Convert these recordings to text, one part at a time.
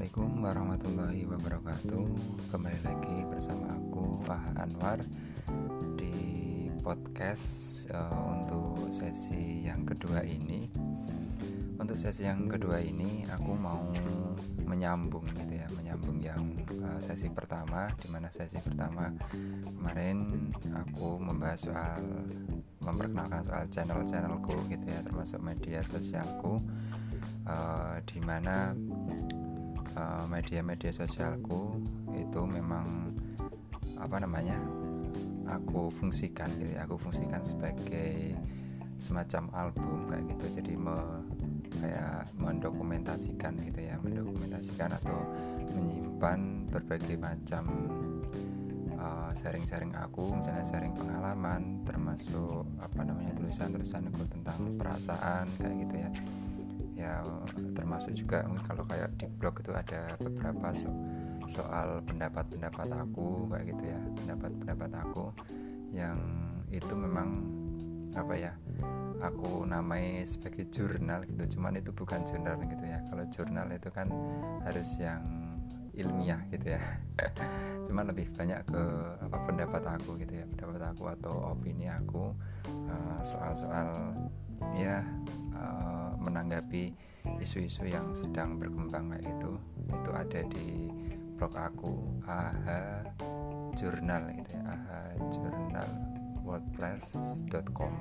Assalamualaikum warahmatullahi wabarakatuh. Kembali lagi bersama aku Fah Anwar Di podcast uh, untuk sesi yang kedua ini. Untuk sesi yang kedua ini aku mau menyambung gitu ya Menyambung yang uh, sesi pertama Di mana sesi pertama kemarin aku membahas soal Memperkenalkan soal channel-channelku gitu ya Termasuk media sosialku uh, Di mana Eh, media-media sosialku itu memang apa namanya aku fungsikan gitu ya. Aku fungsikan sebagai semacam album kayak gitu. Jadi me, kayak mendokumentasikan gitu ya mendokumentasikan atau menyimpan berbagai macam uh, sharing-sharing aku misalnya sharing pengalaman termasuk apa namanya tulisan-tulisanku tentang perasaan kayak gitu ya ya termasuk juga kalau kayak di blog itu ada beberapa so soal pendapat-pendapat aku kayak gitu ya pendapat-pendapat aku yang itu memang apa ya aku namai sebagai jurnal gitu. Cuman itu bukan jurnal gitu ya. Kalau jurnal itu kan harus yang ilmiah gitu ya. Cuman lebih banyak ke apa pendapat aku gitu ya. Pendapat aku atau opini aku eh, soal-soal uh, ya uh, menanggapi isu-isu yang sedang berkembang kayak itu itu ada di blog aku aha jurnal gitu ya aha jurnal wordpress.com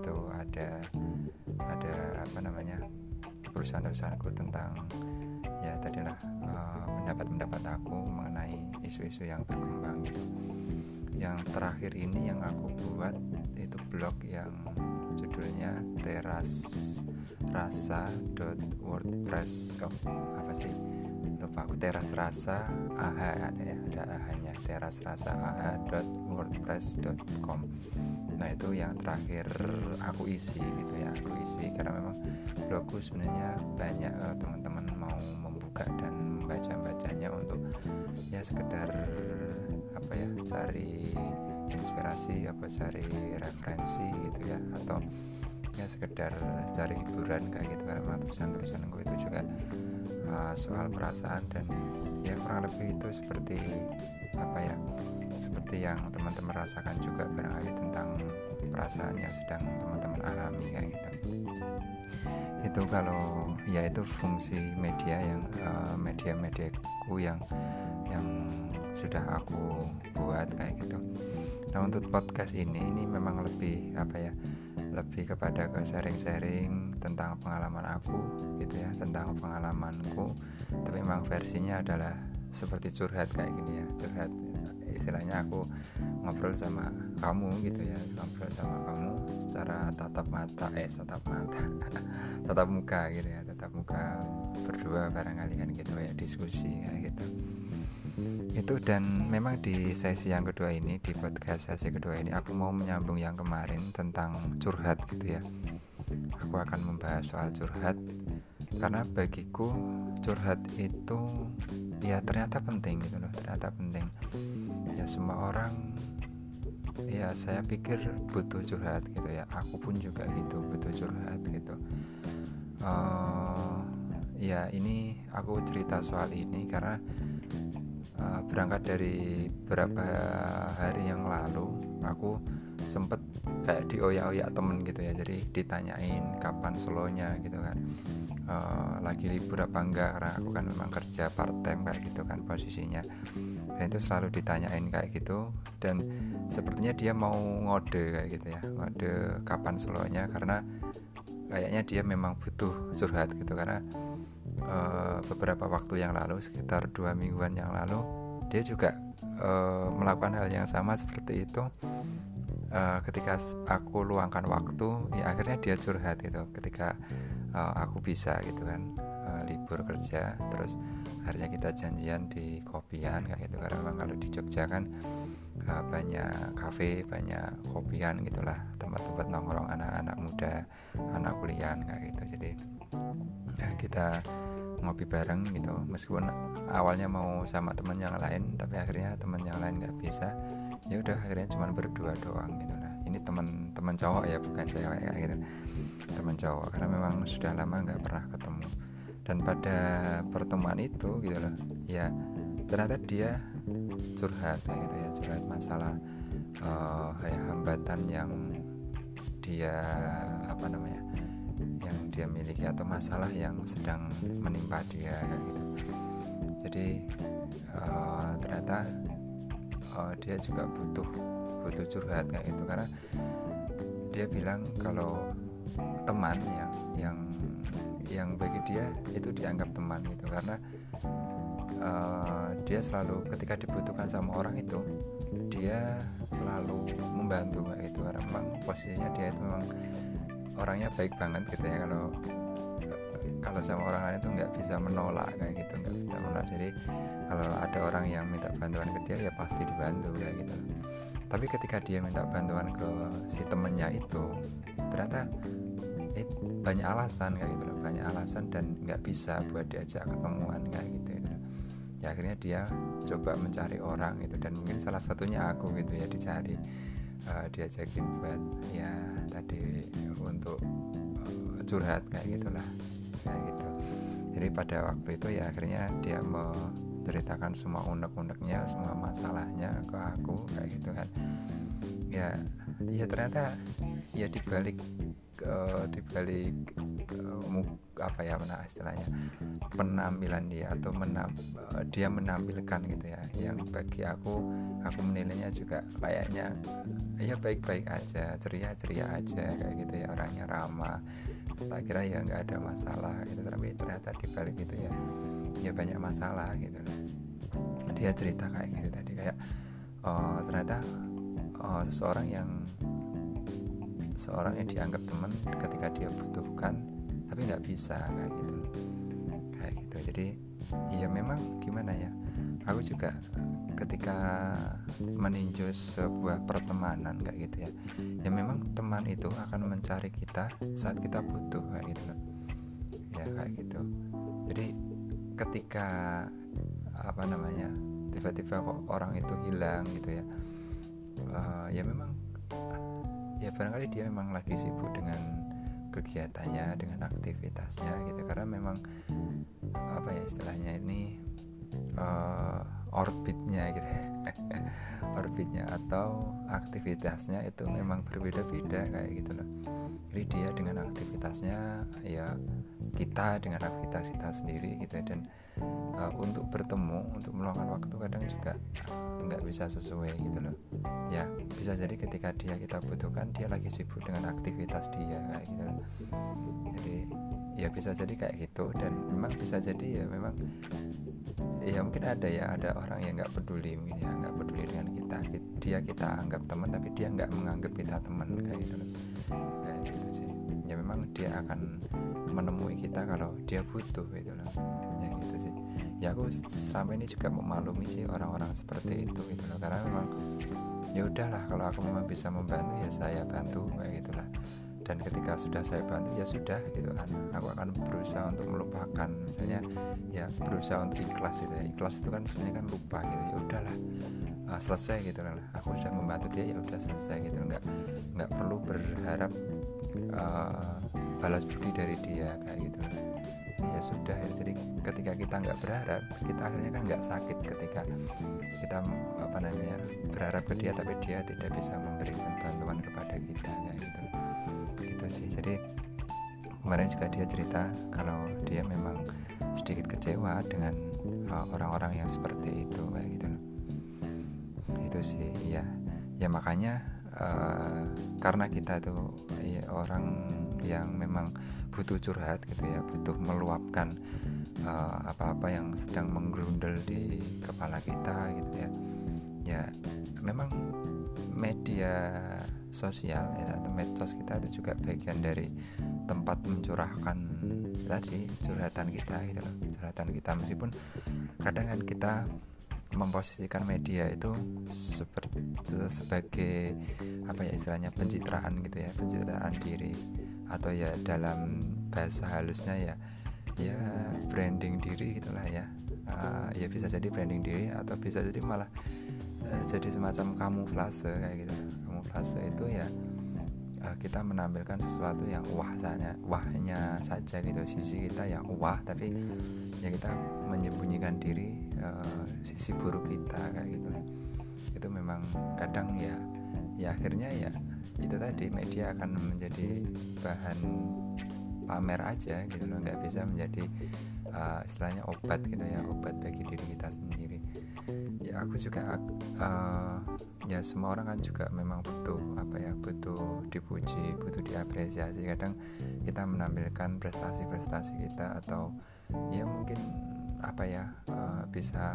itu ada ada apa namanya tulisan-tulisanku tentang ya tadilah uh, pendapat-pendapat aku mengenai isu-isu yang berkembang gitu. Yang terakhir ini yang aku buat itu blog yang judulnya teras rasa.wordpress oh, apa sih? Lupa aku. Teras rasa aha ada ya? Ada ahanya teras rasa aha.wordpress.com nah itu yang terakhir aku isi gitu ya. Aku isi karena memang blogku sebenarnya banyak. Teman-teman mau membuka dan membaca bacanya untuk ya sekedar apa ya cari inspirasi apa cari referensi gitu ya atau ya sekedar cari hiburan kayak gitu karena tulisan-tulisan gue itu juga uh, soal perasaan dan ya kurang lebih itu seperti apa ya seperti yang teman-teman rasakan juga barangkali tentang perasaan yang sedang teman-teman alami kayak gitu. Itu kalau ya itu fungsi media yang uh, media-mediaku yang yang sudah aku buat kayak gitu. Nah untuk podcast ini ini memang lebih apa ya lebih kepada ke sharing-sharing tentang pengalaman aku gitu ya tentang pengalamanku. Tapi memang versinya adalah seperti curhat kayak gini ya curhat. Istilahnya aku ngobrol sama kamu gitu ya ngobrol sama kamu secara tatap mata eh tatap mata tatap muka gitu ya tatap muka berdua barangkali kan gitu ya diskusi kayak gitu itu dan memang di sesi yang kedua ini di podcast sesi kedua ini aku mau menyambung yang kemarin tentang curhat gitu ya. Aku akan membahas soal curhat. Karena bagiku curhat itu ya ternyata penting gitu loh ternyata penting. Ya semua orang ya saya pikir butuh curhat gitu ya. Aku pun juga gitu butuh curhat gitu. Uh, ya ini aku cerita soal ini karena uh, berangkat dari beberapa hari yang lalu aku sempet kayak dioyak-oyak temen gitu ya. Jadi ditanyain kapan solonya gitu kan. Uh, lagi libur apa enggak? Karena aku kan memang kerja part time kayak gitu kan posisinya. Dan itu selalu ditanyain kayak gitu. Dan sepertinya dia mau ngode kayak gitu ya. Ngode kapan solonya? Karena kayaknya dia memang butuh curhat gitu. Karena uh, beberapa waktu yang lalu sekitar dua mingguan yang lalu dia juga uh, melakukan hal yang sama seperti itu. Uh, ketika aku luangkan waktu ya akhirnya dia curhat gitu ketika uh, aku bisa gitu kan uh, libur kerja terus akhirnya kita janjian di kopian kayak gitu. Karena memang kalau di Jogja kan uh, banyak kafe banyak kopian gitulah tempat-tempat nongkrong anak-anak muda anak kuliah kayak gitu. Jadi ya kita ngopi bareng gitu. Meskipun awalnya mau sama teman yang lain tapi akhirnya teman yang lain nggak bisa ya udah akhirnya cuma berdua doang gitu lah. Ini teman-teman cowok ya bukan cewek kayak gitu. Teman cowok karena memang sudah lama nggak pernah ketemu. Dan pada pertemuan itu gitu loh ya ternyata dia curhat kayak gitu ya curhat masalah uh, ya hambatan yang dia apa namanya dia miliki atau masalah yang sedang menimpa dia gitu. Jadi uh, ternyata uh, dia juga butuh butuh curhat kayak gitu. Karena dia bilang kalau teman yang yang yang bagi dia itu dianggap teman gitu. Karena uh, dia selalu ketika dibutuhkan sama orang itu dia selalu membantu kayak gitu. Karena memang posisinya dia itu memang orangnya baik banget gitu ya kalau kalau sama orang lain itu nggak bisa menolak kayak gitu nggak bisa menolak. Jadi kalau ada orang yang minta bantuan ke dia ya pasti dibantu kayak gitu. Tapi ketika dia minta bantuan ke si temennya itu ternyata it, banyak alasan kayak gitu loh. Banyak alasan dan nggak bisa buat diajak ketemuan kayak gitu, gitu ya akhirnya dia coba mencari orang gitu. Dan mungkin salah satunya aku gitu ya dicari uh, diajakin buat ya tadi untuk uh, curhat kayak gitulah kayak gitu. Jadi pada waktu itu ya akhirnya dia menceritakan semua unek-uneknya semua masalahnya ke aku kayak gitu kan. Ya ya ternyata ya dibalik uh, dibalik uh, apa ya mana istilahnya penampilan dia atau menam, uh, dia menampilkan gitu ya. Yang bagi aku aku menilainya juga kayaknya ya baik-baik aja ceria-ceria aja kayak gitu ya orangnya ramah. Tak kira ya nggak ada masalah gitu tapi ternyata dibalik gitu ya ya banyak masalah gitu. Dia cerita kayak gitu tadi kayak oh, ternyata oh, seseorang yang seorang yang dianggap teman ketika dia butuhkan tapi nggak bisa kayak gitu. Kayak gitu. Jadi ya memang gimana ya aku juga ketika meninjau sebuah pertemanan kayak gitu ya ya memang teman itu akan mencari kita saat kita butuh kayak gitu ya kayak gitu. Jadi ketika apa namanya tiba-tiba kok orang itu hilang gitu ya uh, ya memang ya barangkali dia memang lagi sibuk dengan kegiatannya dengan aktivitasnya gitu. Karena memang apa ya istilahnya ini uh, orbitnya gitu orbitnya atau aktivitasnya itu memang berbeda-beda kayak gitu loh. Jadi dia dengan aktivitasnya ya kita dengan aktivitas kita sendiri gitu dan uh, untuk bertemu untuk meluangkan waktu kadang juga nggak bisa sesuai gitu loh. Ya bisa jadi ketika dia kita butuhkan dia lagi sibuk dengan aktivitas dia kayak gitu loh. Jadi ya bisa jadi kayak gitu. Dan memang bisa jadi ya memang ya mungkin ada ya ada orang yang nggak peduli mungkin ya nggak peduli dengan kita. Dia kita anggap teman tapi dia nggak menganggap kita teman kayak gitu kayak gitu sih. Ya memang dia akan menemui kita kalau dia butuh gitu loh. Ya gitu sih. Ya aku selama ini juga memaklumi sih orang-orang seperti itu gitu loh. Karena memang ya udahlah kalau aku memang bisa membantu ya saya bantu kayak gitulah dan ketika sudah saya bantu ya sudah gitu kan. Aku akan berusaha untuk melupakan misalnya ya berusaha untuk ikhlas gitu ya. Ikhlas itu kan sebenarnya kan lupa gitu. Ya udahlah uh, selesai gitu lah aku sudah membantu dia ya udah selesai gitu. Nggak nggak perlu berharap uh, balas budi dari dia kayak gitu. Lah ya sudah ya. jadi ketika kita nggak berharap kita akhirnya kan nggak sakit ketika kita apa namanya berharap ke dia tapi dia tidak bisa memberikan bantuan kepada kita kayak gitu sih jadi kemarin juga dia cerita kalau dia memang sedikit kecewa dengan uh, orang-orang uh, yang seperti itu kayak gitu itu sih ya ya makanya uh, karena kita tuh ya, orang yang memang butuh curhat gitu ya butuh meluapkan uh, apa-apa uh, yang sedang menggerundel di kepala kita gitu ya. Ya memang media sosial ya, medsos kita itu juga bagian dari tempat mencurahkan tadi curhatan kita gitu loh curhatan kita. Meskipun kadang kan kita memposisikan media itu seperti sebagai apa ya istilahnya pencitraan gitu ya pencitraan diri. Atau ya dalam bahasa halusnya ya ya branding diri gitulah ya. Uh, ya bisa jadi branding diri atau bisa jadi malah uh, jadi semacam kamuflase kayak gitu kamuflase itu ya uh, kita menampilkan sesuatu yang wah saja wahnya saja gitu. Sisi kita yang wah tapi ya kita menyembunyikan diri uh, sisi buruk kita kayak gitu. Itu memang kadang ya ya akhirnya ya itu tadi media akan menjadi bahan pamer aja gitu loh. Nggak bisa menjadi uh, istilahnya obat gitu ya obat bagi diri kita sendiri aku juga uh, ya semua orang kan juga memang butuh apa ya butuh dipuji butuh diapresiasi. Kadang kita menampilkan prestasi-prestasi kita atau ya mungkin apa ya uh, bisa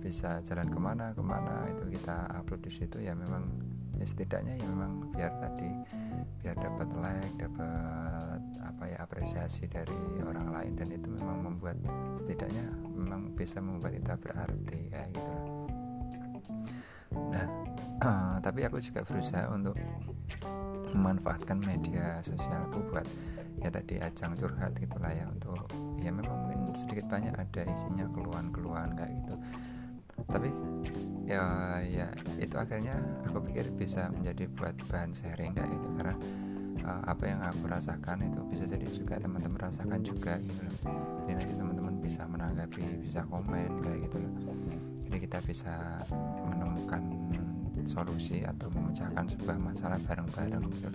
bisa jalan ke mana ke mana itu kita upload di situ ya memang ya setidaknya ya memang biar tadi biar dapat like dapat apa ya apresiasi dari orang lain dan itu memang membuat setidaknya memang bisa membuat kita berarti kayak gitu nah tapi aku juga berusaha untuk memanfaatkan media sosialku buat ya tadi ajang curhat gitulah ya untuk ya memang mungkin sedikit banyak ada isinya keluhan-keluhan kayak gitu. Tapi ya ya. Itu akhirnya aku pikir bisa menjadi buat bahan sharing kayak gitu. Karena uh, apa yang aku rasakan itu bisa jadi juga teman-teman rasakan juga gitu loh. Jadi nanti teman-teman bisa menanggapi bisa komen kayak gitu loh. Jadi kita bisa menemukan solusi atau memecahkan sebuah masalah bareng-bareng gitu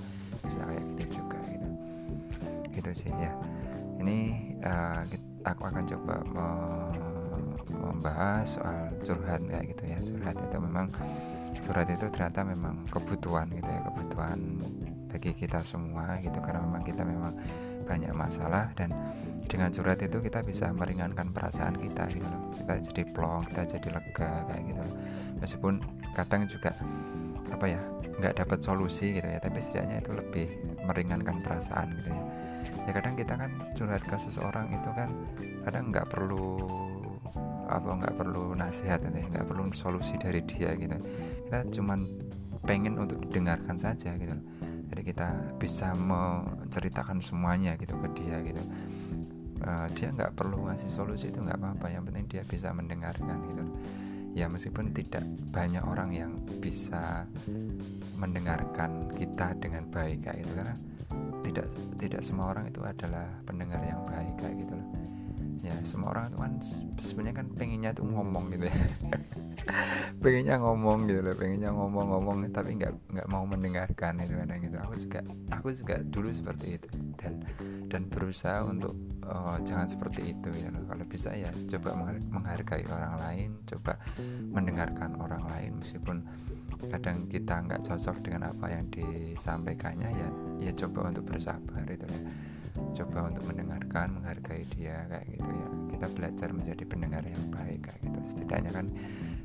bisa kayak gitu juga gitu. Gitu sih ya. Ini uh, aku akan coba membahas soal curhat kayak gitu ya curhat itu memang curhat itu ternyata memang kebutuhan gitu ya kebutuhan bagi kita semua gitu. Karena memang kita memang banyak masalah dan dengan curhat itu kita bisa meringankan perasaan kita gitu loh. Kita jadi plong kita jadi lega kayak gitu loh. Meskipun kadang juga apa ya nggak dapat solusi gitu ya tapi setidaknya itu lebih meringankan perasaan gitu ya. Ya kadang kita kan curhat ke seseorang itu kan kadang nggak perlu apa nggak perlu nasihat ya nggak perlu solusi dari dia gitu. Kita cuman pengen untuk didengarkan saja gitu. Jadi kita bisa menceritakan semuanya gitu ke dia gitu. Uh, dia nggak perlu ngasih solusi itu nggak apa-apa yang penting dia bisa mendengarkan gitu. Ya meskipun tidak banyak orang yang bisa mendengarkan kita dengan baik kayak gitu karena tidak tidak semua orang itu adalah pendengar yang baik kayak gitu loh ya semua orang itu kan sebenarnya kan pengennya tuh ngomong gitu ya. Pengennya ngomong gitu loh pengennya ngomong-ngomong tapi nggak nggak mau mendengarkan itu kadang gitu. Aku juga aku juga dulu seperti itu dan dan berusaha untuk uh, jangan seperti itu ya loh. Kalau bisa ya coba menghargai orang lain coba mendengarkan orang lain. Meskipun kadang kita nggak cocok dengan apa yang disampaikannya ya ya coba untuk bersabar itu ya coba untuk mendengarkan menghargai dia kayak gitu ya. Kita belajar menjadi pendengar yang baik kayak gitu. Setidaknya kan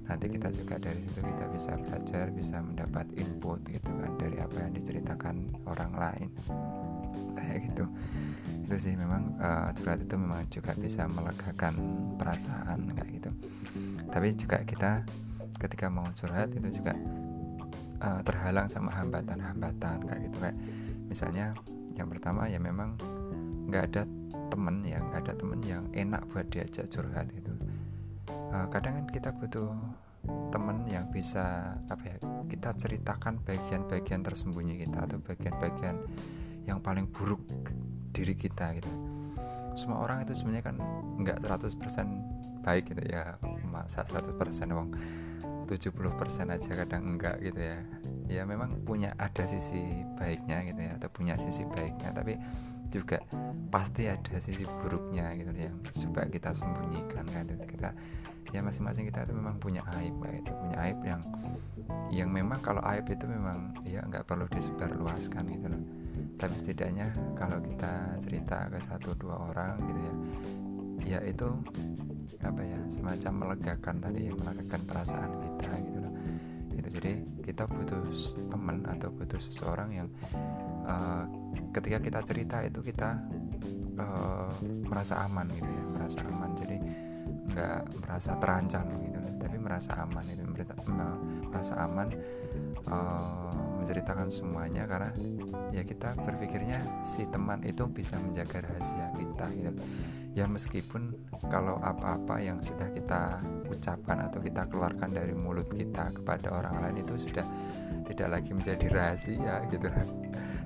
nanti kita juga dari situ kita bisa belajar bisa mendapat input gitu kan dari apa yang diceritakan orang lain. Kayak gitu. Itu sih memang uh, curhat itu memang juga bisa melegakan perasaan kayak gitu. Tapi juga kita ketika mau curhat itu juga uh, terhalang sama hambatan-hambatan kayak gitu. Kayak misalnya yang pertama ya memang nggak ada temen yang ada temen yang enak buat diajak curhat gitu uh, kadang kan kita butuh temen yang bisa apa ya kita ceritakan bagian-bagian tersembunyi kita atau bagian-bagian yang paling buruk diri kita gitu. Semua orang itu sebenarnya kan nggak 100% baik gitu ya masa 100% wong 70% aja kadang enggak gitu ya. Ya memang punya ada sisi baiknya gitu ya atau punya sisi baiknya tapi juga pasti ada sisi buruknya gitu yang coba kita sembunyikan kan kita ya masing-masing kita itu memang punya aib itu punya aib yang yang memang kalau aib itu memang ya nggak perlu disebarluaskan gitu loh. Tapi setidaknya kalau kita cerita ke satu dua orang gitu ya ya itu apa ya semacam melegakan tadi ya melegakan perasaan kita gitu loh. Itu jadi kita butuh teman atau butuh seseorang yang uh, ketika kita cerita itu kita uh, merasa aman gitu ya merasa aman. Jadi nggak merasa terancam gitu. Tapi merasa aman itu merasa aman uh, menceritakan semuanya karena ya kita berpikirnya si teman itu bisa menjaga rahasia kita gitu. Ya meskipun kalau apa-apa yang sudah kita ucapkan atau kita keluarkan dari mulut kita kepada orang lain itu sudah tidak lagi menjadi rahasia gitu loh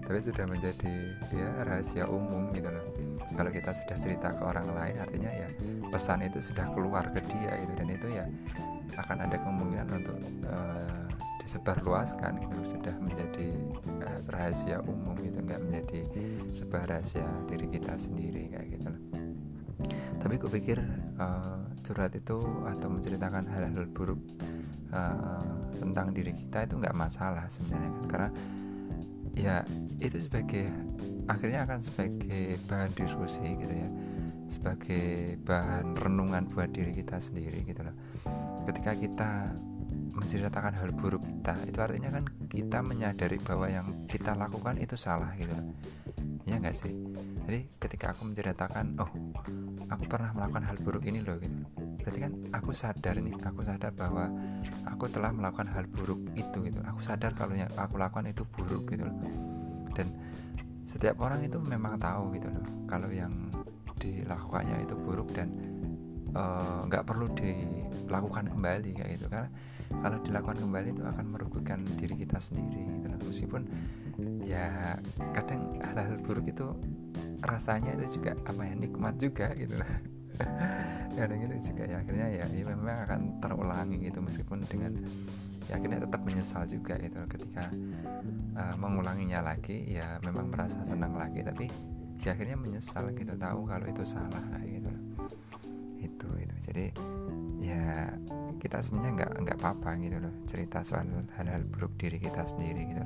tapi sudah menjadi ya rahasia umum gitu loh. Kalau kita sudah cerita ke orang lain artinya ya pesan itu sudah keluar ke dia gitu. Dan itu ya akan ada kemungkinan untuk uh, disebarluaskan gitu sudah menjadi uh, rahasia umum gitu. Nggak menjadi sebuah rahasia diri kita sendiri kayak gitu loh. Tapi gue pikir uh, curhat itu atau menceritakan hal-hal buruk uh, tentang diri kita itu nggak masalah sebenarnya kan. Karena ya itu sebagai akhirnya akan sebagai bahan diskusi gitu ya. Sebagai bahan renungan buat diri kita sendiri gitu loh. Ketika kita menceritakan hal buruk kita itu artinya kan kita menyadari bahwa yang kita lakukan itu salah gitu loh. Ya nggak sih? Jadi ketika aku menceritakan oh aku pernah melakukan hal buruk ini loh gitu. Berarti kan aku sadar nih aku sadar bahwa aku telah melakukan hal buruk itu gitu. Aku sadar kalau yang aku lakukan itu buruk gitu loh dan setiap orang itu memang tahu gitu loh kalau yang dilakukannya itu buruk dan eh, nggak uh, perlu dilakukan kembali kayak gitu. Karena kalau dilakukan kembali itu akan merugikan diri kita sendiri gitu loh. Meskipun ya kadang hal-hal buruk itu rasanya itu juga apa ya nikmat juga gitu lah kadang itu juga ya akhirnya ya, ya memang akan terulangi gitu meskipun dengan ya akhirnya tetap menyesal juga gitu ketika uh, mengulanginya lagi ya memang merasa senang lagi tapi ya akhirnya menyesal gitu tahu kalau itu salah gitu itu itu. Jadi ya kita sebenarnya nggak nggak apa-apa gitu loh cerita soal hal-hal buruk diri kita sendiri gitu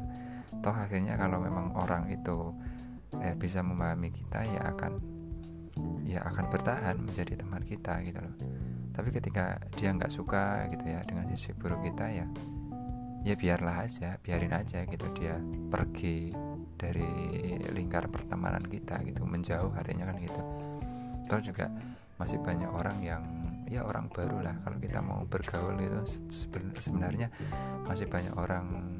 toh akhirnya kalau memang orang itu eh, bisa memahami kita ya akan ya akan bertahan menjadi teman kita gitu loh tapi ketika dia nggak suka gitu ya dengan sisi buruk kita ya ya biarlah aja biarin aja gitu dia pergi dari lingkar pertemanan kita gitu menjauh artinya kan gitu. Atau juga masih banyak orang yang ya orang baru lah kalau kita mau bergaul itu sebenarnya masih banyak orang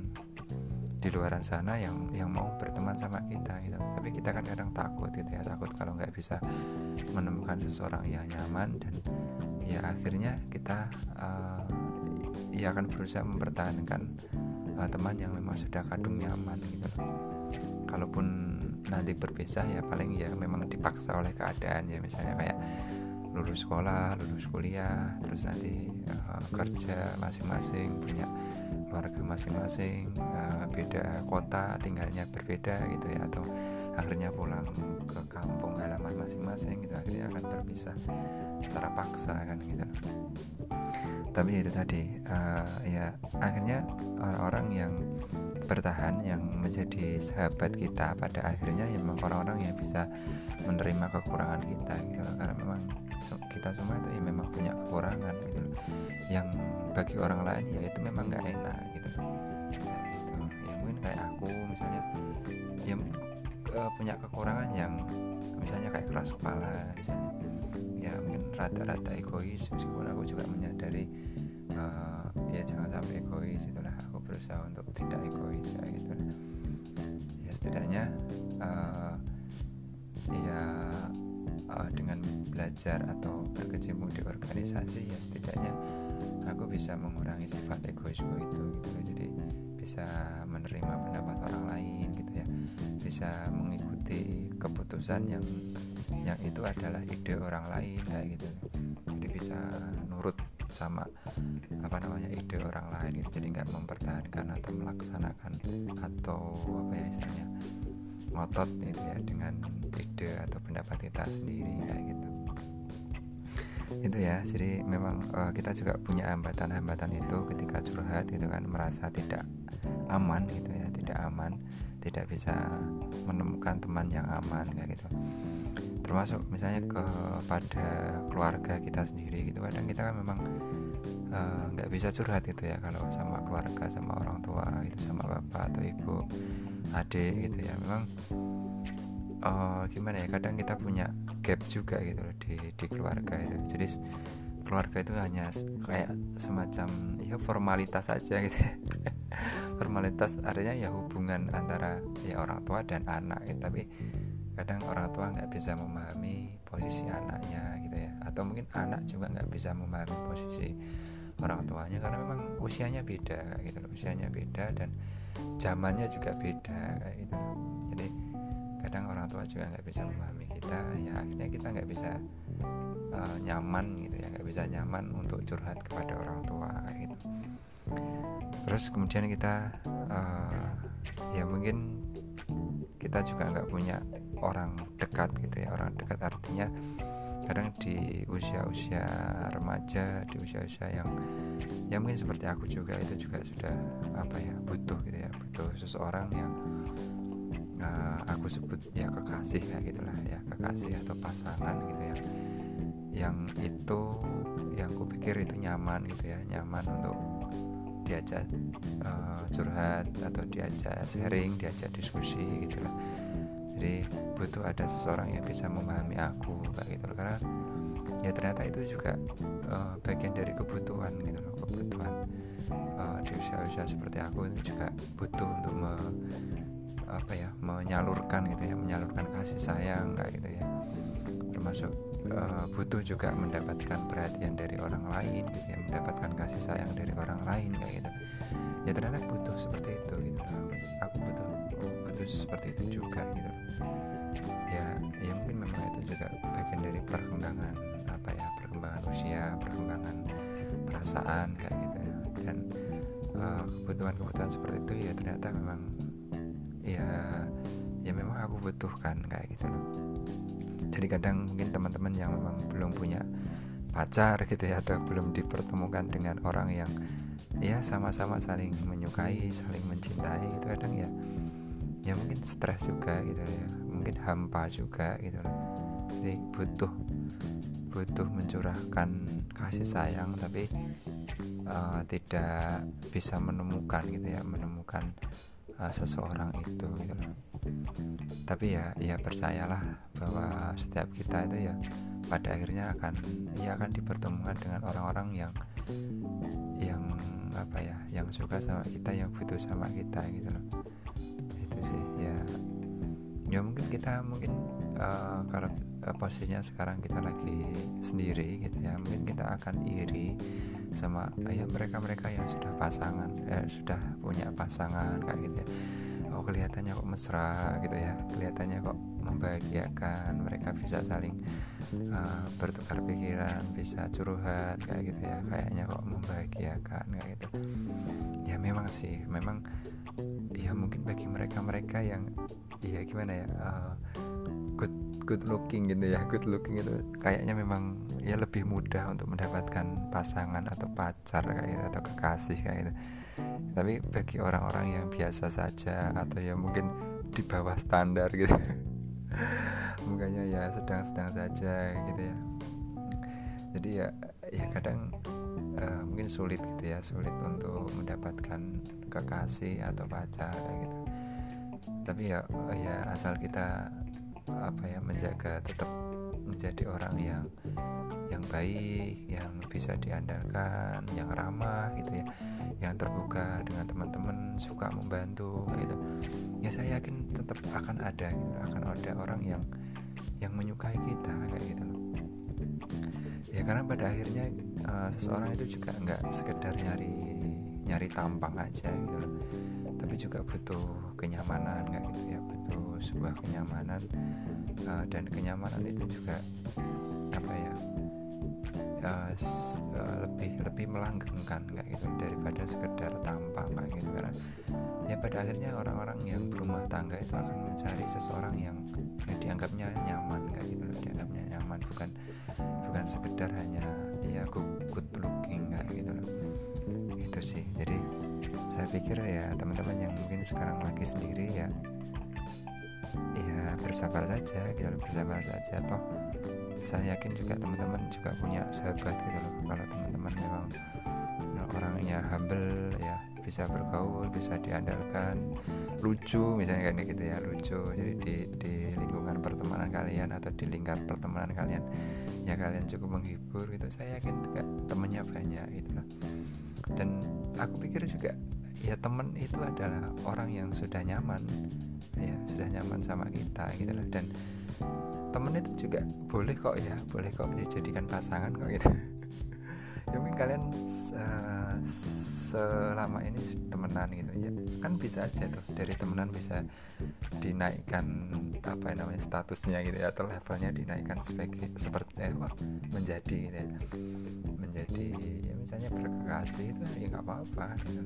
di luaran sana yang yang mau berteman sama kita gitu. Tapi kita kan kadang takut gitu ya takut kalau nggak bisa menemukan seseorang yang nyaman dan ya akhirnya kita uh, ya akan berusaha mempertahankan uh, teman yang memang sudah kadung nyaman gitu kalaupun nanti berpisah ya paling ya memang dipaksa oleh keadaan ya misalnya kayak lulus sekolah, lulus kuliah, terus nanti uh, kerja masing-masing punya keluarga masing-masing uh, beda kota tinggalnya berbeda gitu ya atau akhirnya pulang ke kampung halaman masing-masing gitu akhirnya akan berpisah secara paksa kan gitu. Tapi itu tadi uh, ya akhirnya orang-orang yang bertahan yang menjadi sahabat kita pada akhirnya ya memang orang-orang yang bisa menerima kekurangan kita gitu karena memang kita semua itu ya memang punya kekurangan gitu loh. Yang bagi orang lain ya itu memang nggak enak gitu. Nah, gitu. Ya mungkin kayak aku misalnya ya mungkin uh, punya kekurangan yang misalnya kayak keras kepala misalnya ya mungkin rata-rata egois meskipun aku juga menyadari uh, ya jangan sampai egois itulah. Aku berusaha untuk tidak egois ya gitu. Ya setidaknya uh, ya uh, dengan belajar atau berkecimpung di organisasi ya setidaknya aku bisa mengurangi sifat egoisku itu gitu jadi bisa menerima pendapat orang lain gitu ya. Bisa mengikuti keputusan yang yang itu adalah ide orang lain kayak gitu. Jadi bisa nurut sama apa namanya ide orang lain gitu. Jadi nggak mempertahankan atau melaksanakan atau apa ya istilahnya ngotot gitu ya dengan ide atau pendapat kita sendiri kayak gitu. Itu ya jadi memang uh, kita juga punya hambatan-hambatan itu ketika curhat gitu kan merasa tidak aman gitu ya tidak aman tidak bisa menemukan teman yang aman kayak gitu. Termasuk misalnya kepada keluarga kita sendiri gitu kadang kita kan memang eh, nggak uh, bisa curhat gitu ya kalau sama keluarga sama orang tua gitu sama bapak atau ibu adik gitu ya. Memang uh, gimana ya kadang kita punya gap juga gitu loh di di keluarga itu. Jadi keluarga itu hanya kayak semacam ya formalitas saja gitu ya. formalitas artinya ya hubungan antara ya orang tua dan anak gitu. tapi kadang orang tua nggak bisa memahami posisi anaknya gitu ya. Atau mungkin anak juga nggak bisa memahami posisi orang tuanya karena memang usianya beda gitu loh. Usianya beda dan zamannya juga beda kayak gitu jadi kadang orang tua juga nggak bisa memahami kita. Ya akhirnya kita nggak bisa uh, nyaman gitu ya. Nggak bisa nyaman untuk curhat kepada orang tua kayak gitu terus kemudian kita uh, ya mungkin kita juga nggak punya orang dekat gitu ya orang dekat. Artinya kadang di usia-usia remaja di usia-usia yang ya mungkin seperti aku juga itu juga sudah apa ya butuh gitu ya butuh seseorang yang uh, aku sebut ya kekasih ya gitulah ya kekasih atau pasangan gitu ya. Yang itu yang aku pikir itu nyaman gitu ya nyaman untuk diajak uh, curhat atau diajak sharing diajak diskusi gitu lah jadi butuh ada seseorang yang bisa memahami aku kayak gitu loh. Karena ya ternyata itu juga uh, bagian dari kebutuhan gitu loh. Kebutuhan uh, di usia-usia seperti aku itu juga butuh untuk me, apa ya menyalurkan gitu ya menyalurkan kasih sayang kayak gitu ya termasuk uh, butuh juga mendapatkan perhatian dari orang lain gitu ya mendapatkan kasih sayang dari orang lain kayak gitu. Ya ternyata butuh seperti itu gitu. Aku butuh butuh seperti itu juga gitu. Ya ya mungkin memang itu juga bagian dari perkembangan apa ya perkembangan usia perkembangan perasaan kayak gitu ya. Dan uh, kebutuhan-kebutuhan seperti itu ya ternyata memang ya ya memang aku butuhkan kayak gitu jadi kadang mungkin teman-teman yang memang belum punya pacar gitu ya atau belum dipertemukan dengan orang yang ya sama-sama saling menyukai saling mencintai itu kadang ya ya mungkin stres juga gitu ya mungkin hampa juga gitu loh. Jadi butuh butuh mencurahkan kasih sayang tapi uh, tidak bisa menemukan gitu ya menemukan uh, seseorang itu gitu tapi ya ya percayalah bahwa setiap kita itu ya pada akhirnya akan ya akan dipertemukan dengan orang-orang yang yang apa ya yang suka sama kita yang butuh sama kita gitu loh. Itu sih ya. Ya mungkin kita mungkin uh, kalau uh, posisinya sekarang kita lagi sendiri gitu ya mungkin kita akan iri sama uh, ya mereka-mereka yang sudah pasangan eh, sudah punya pasangan kayak gitu ya oh kelihatannya kok mesra gitu ya. Kelihatannya kok membahagiakan. Mereka bisa saling uh, bertukar pikiran bisa curhat kayak gitu ya. Kayaknya kok membahagiakan kayak gitu. Ya memang sih. Memang ya mungkin bagi mereka-mereka yang ya gimana ya uh, good looking gitu ya good looking itu kayaknya memang ya lebih mudah untuk mendapatkan pasangan atau pacar kayak gitu atau kekasih kayak gitu. Tapi bagi orang-orang yang biasa saja atau ya mungkin di bawah standar gitu mukanya ya sedang-sedang saja gitu ya. Jadi ya ya kadang uh, mungkin sulit gitu ya sulit untuk mendapatkan kekasih atau pacar kayak gitu. Tapi ya ya asal kita apa ya menjaga tetap menjadi orang yang yang baik, yang bisa diandalkan, yang ramah gitu ya, yang terbuka dengan teman-teman, suka membantu gitu. Ya saya yakin tetap akan ada gitu, akan ada orang yang yang menyukai kita kayak gitu. Ya karena pada akhirnya uh, seseorang itu juga nggak sekedar nyari nyari tampang aja gitu tapi juga butuh kenyamanan kayak gitu ya sebuah kenyamanan uh, dan kenyamanan itu juga apa ya uh, lebih lebih melanggengkan kayak gitu daripada sekedar tampang kayak gitu. Karena ya pada akhirnya orang-orang yang berumah tangga itu akan mencari seseorang yang ya, dianggapnya nyaman kayak gitu dianggapnya nyaman bukan bukan sekedar hanya ya good, good looking kayak gitu loh. Itu sih. Jadi saya pikir ya teman-teman yang mungkin sekarang lagi sendiri ya ya bersabar saja gitu loh bersabar saja. Toh saya yakin juga teman-teman juga punya sahabat gitu loh. Kalau teman-teman memang orangnya humble ya bisa bergaul bisa diandalkan lucu misalnya kayak gitu ya lucu. Jadi di, di lingkungan pertemanan kalian atau di lingkar pertemanan kalian ya kalian cukup menghibur gitu. Saya yakin juga temennya banyak gitu loh. Dan aku pikir juga ya temen itu adalah orang yang sudah nyaman ya sudah nyaman sama kita gitu loh. Dan temen itu juga boleh kok ya boleh kok dijadikan pasangan kok gitu ya mungkin kalian uh, selama ini temenan gitu. Ya kan bisa aja tuh dari temenan bisa dinaikkan apa namanya statusnya gitu ya atau levelnya dinaikkan sebagai seperti eh, apa menjadi gitu ya. Menjadi ya misalnya berkekasih itu ya nggak apa-apa gitu.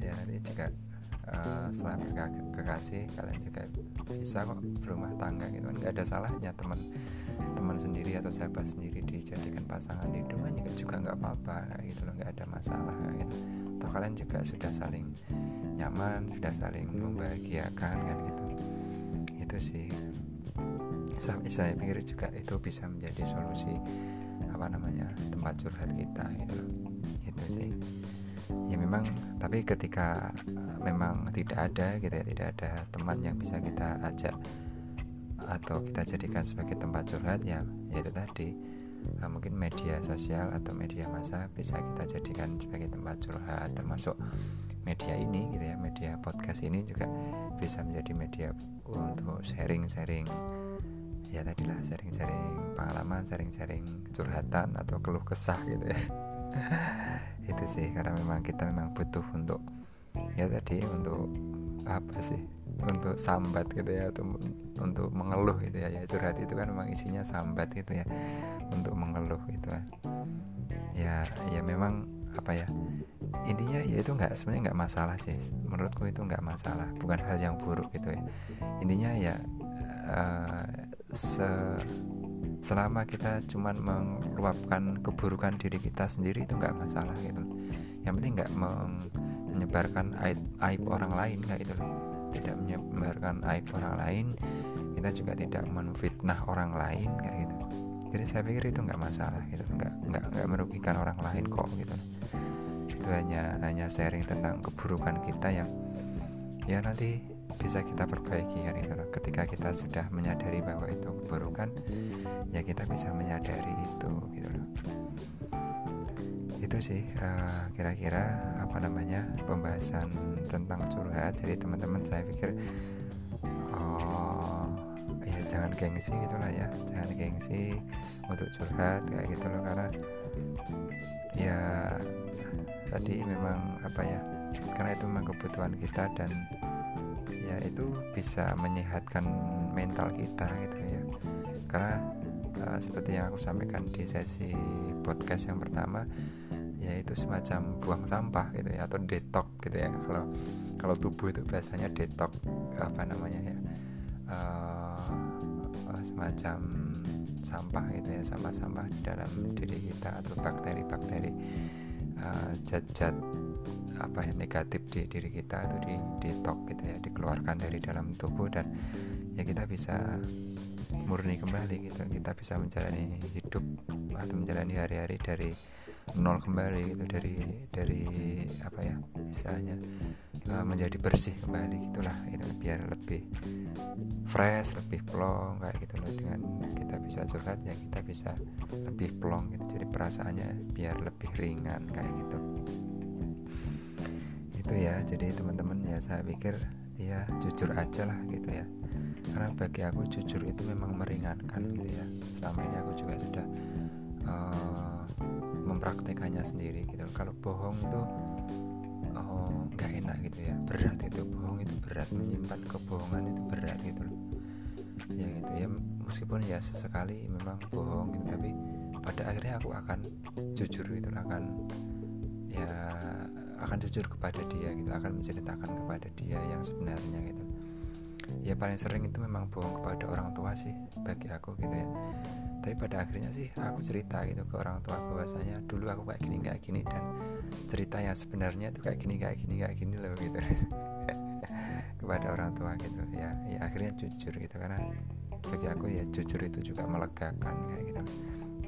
Ya nanti juga uh, setelah berkekasih kalian juga bisa kok berumah tangga gitu. Kan nggak ada salahnya teman teman sendiri atau sahabat sendiri dijadikan pasangan hidup kan juga nggak apa-apa gitu loh nggak ada masalah gitu. Atau kalian juga sudah saling nyaman sudah saling membahagiakan kan gitu. Itu sih. Saya, saya pikir juga itu bisa menjadi solusi apa namanya tempat curhat kita gitu itu sih ya memang tapi ketika uh, memang tidak ada gitu ya tidak ada teman yang bisa kita ajak atau kita jadikan sebagai tempat curhat ya yaitu tadi. Uh, mungkin media sosial atau media massa bisa kita jadikan sebagai tempat curhat termasuk media ini gitu ya media podcast ini juga bisa menjadi media untuk sharing-sharing. Ya tadilah sharing-sharing pengalaman sharing-sharing curhatan atau keluh kesah gitu ya itu sih karena memang kita memang butuh untuk ya tadi untuk apa sih untuk sambat gitu ya untuk untuk mengeluh gitu ya ya curhat itu kan memang isinya sambat gitu ya untuk mengeluh gitu ya ya ya memang apa ya intinya ya itu nggak sebenarnya nggak masalah sih menurutku itu nggak masalah bukan hal yang buruk gitu ya. Intinya ya uh, se selama kita cuman meluapkan keburukan diri kita sendiri itu nggak masalah gitu. Yang penting nggak menyebarkan aib, aib orang lain kayak gitu tidak menyebarkan aib orang lain kita juga tidak menfitnah orang lain kayak gitu. Jadi saya pikir itu nggak masalah gitu. Nggak nggak nggak merugikan orang lain kok gitu. Itu hanya hanya sharing tentang keburukan kita yang ya nanti bisa kita perbaiki kan gitu loh. Ketika kita sudah menyadari bahwa itu keburukan, ya kita bisa menyadari itu gitu loh. Itu sih kira kira-kira apa namanya pembahasan tentang curhat. Jadi teman-teman saya pikir oh ya jangan gengsi gitulah ya, jangan gengsi untuk curhat kayak gitu loh karena ya tadi memang apa ya karena itu memang kebutuhan kita dan ya itu bisa menyehatkan mental kita gitu ya. Karena uh, seperti yang aku sampaikan di sesi podcast yang pertama yaitu semacam buang sampah gitu ya atau detok gitu ya. Kalau kalau tubuh itu biasanya detok apa namanya ya uh, semacam sampah gitu ya sampah-sampah di dalam diri kita atau bakteri-bakteri uh, zat-zat apa yang negatif di diri kita itu di detok gitu ya dikeluarkan dari dalam tubuh dan ya kita bisa murni kembali gitu. Kita bisa menjalani hidup atau menjalani hari-hari dari nol kembali gitu dari dari apa ya misalnya uh, menjadi bersih kembali gitulah itu biar lebih fresh lebih plong kayak gitu loh. Dengan kita bisa curhat ya kita bisa lebih plong gitu. Jadi perasaannya biar lebih ringan kayak gitu itu ya. Jadi teman-teman ya saya pikir ya jujur aja lah gitu ya. Karena bagi aku jujur itu memang meringankan gitu ya. Selama ini aku juga sudah uh, mempraktekannya sendiri gitu. Kalau bohong itu oh, nggak uh, enak gitu ya. Berat itu bohong itu berat. Menyimpan kebohongan itu berat gitu loh. Ya gitu ya. Meskipun ya sesekali memang bohong gitu tapi pada akhirnya aku akan jujur itu akan ya akan jujur kepada dia gitu akan menceritakan kepada dia yang sebenarnya gitu. Ya paling sering itu memang bohong kepada orang tua sih bagi aku gitu ya. Tapi pada akhirnya sih aku cerita gitu ke orang tua bahwasanya dulu aku kayak gini kayak gini dan cerita yang sebenarnya itu kayak gini kayak gini kayak gini loh gitu. Kepada orang tua gitu ya ya akhirnya jujur gitu. Karena bagi aku ya jujur itu juga melegakan kayak gitu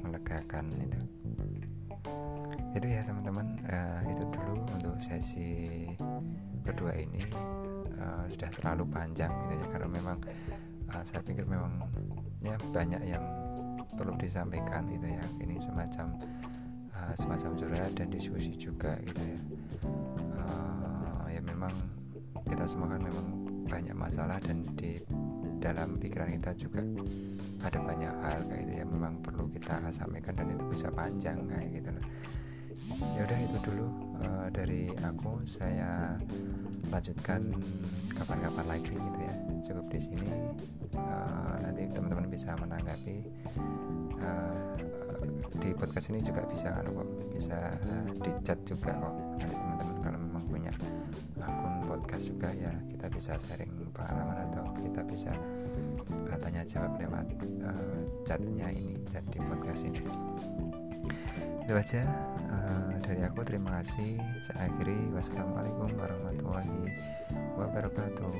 melegakan itu itu ya teman-teman. Uh, itu dulu untuk sesi kedua ini. Uh, sudah terlalu panjang gitu ya karena memang uh, saya pikir memang ya banyak yang perlu disampaikan gitu ya. Ini semacam uh, semacam curhat dan diskusi juga gitu ya. Uh, ya memang kita semua kan memang banyak masalah dan di dalam pikiran kita juga ada banyak hal kayak gitu ya memang perlu kita sampaikan dan itu bisa panjang kayak gitu loh ya udah itu dulu uh, dari aku. Saya lanjutkan kapan-kapan lagi gitu ya. Cukup di sini. Uh, nanti teman-teman bisa menanggapi. Uh, di podcast ini juga bisa kan kok bisa dicat juga kok. Nanti teman-teman kalau memang punya akun podcast juga ya kita bisa sharing pengalaman atau kita bisa uh, tanya jawab lewat uh, chatnya ini chat di podcast ini itu aja. Uh, dari aku terima kasih. Saya akhiri. Wassalamualaikum warahmatullahi wabarakatuh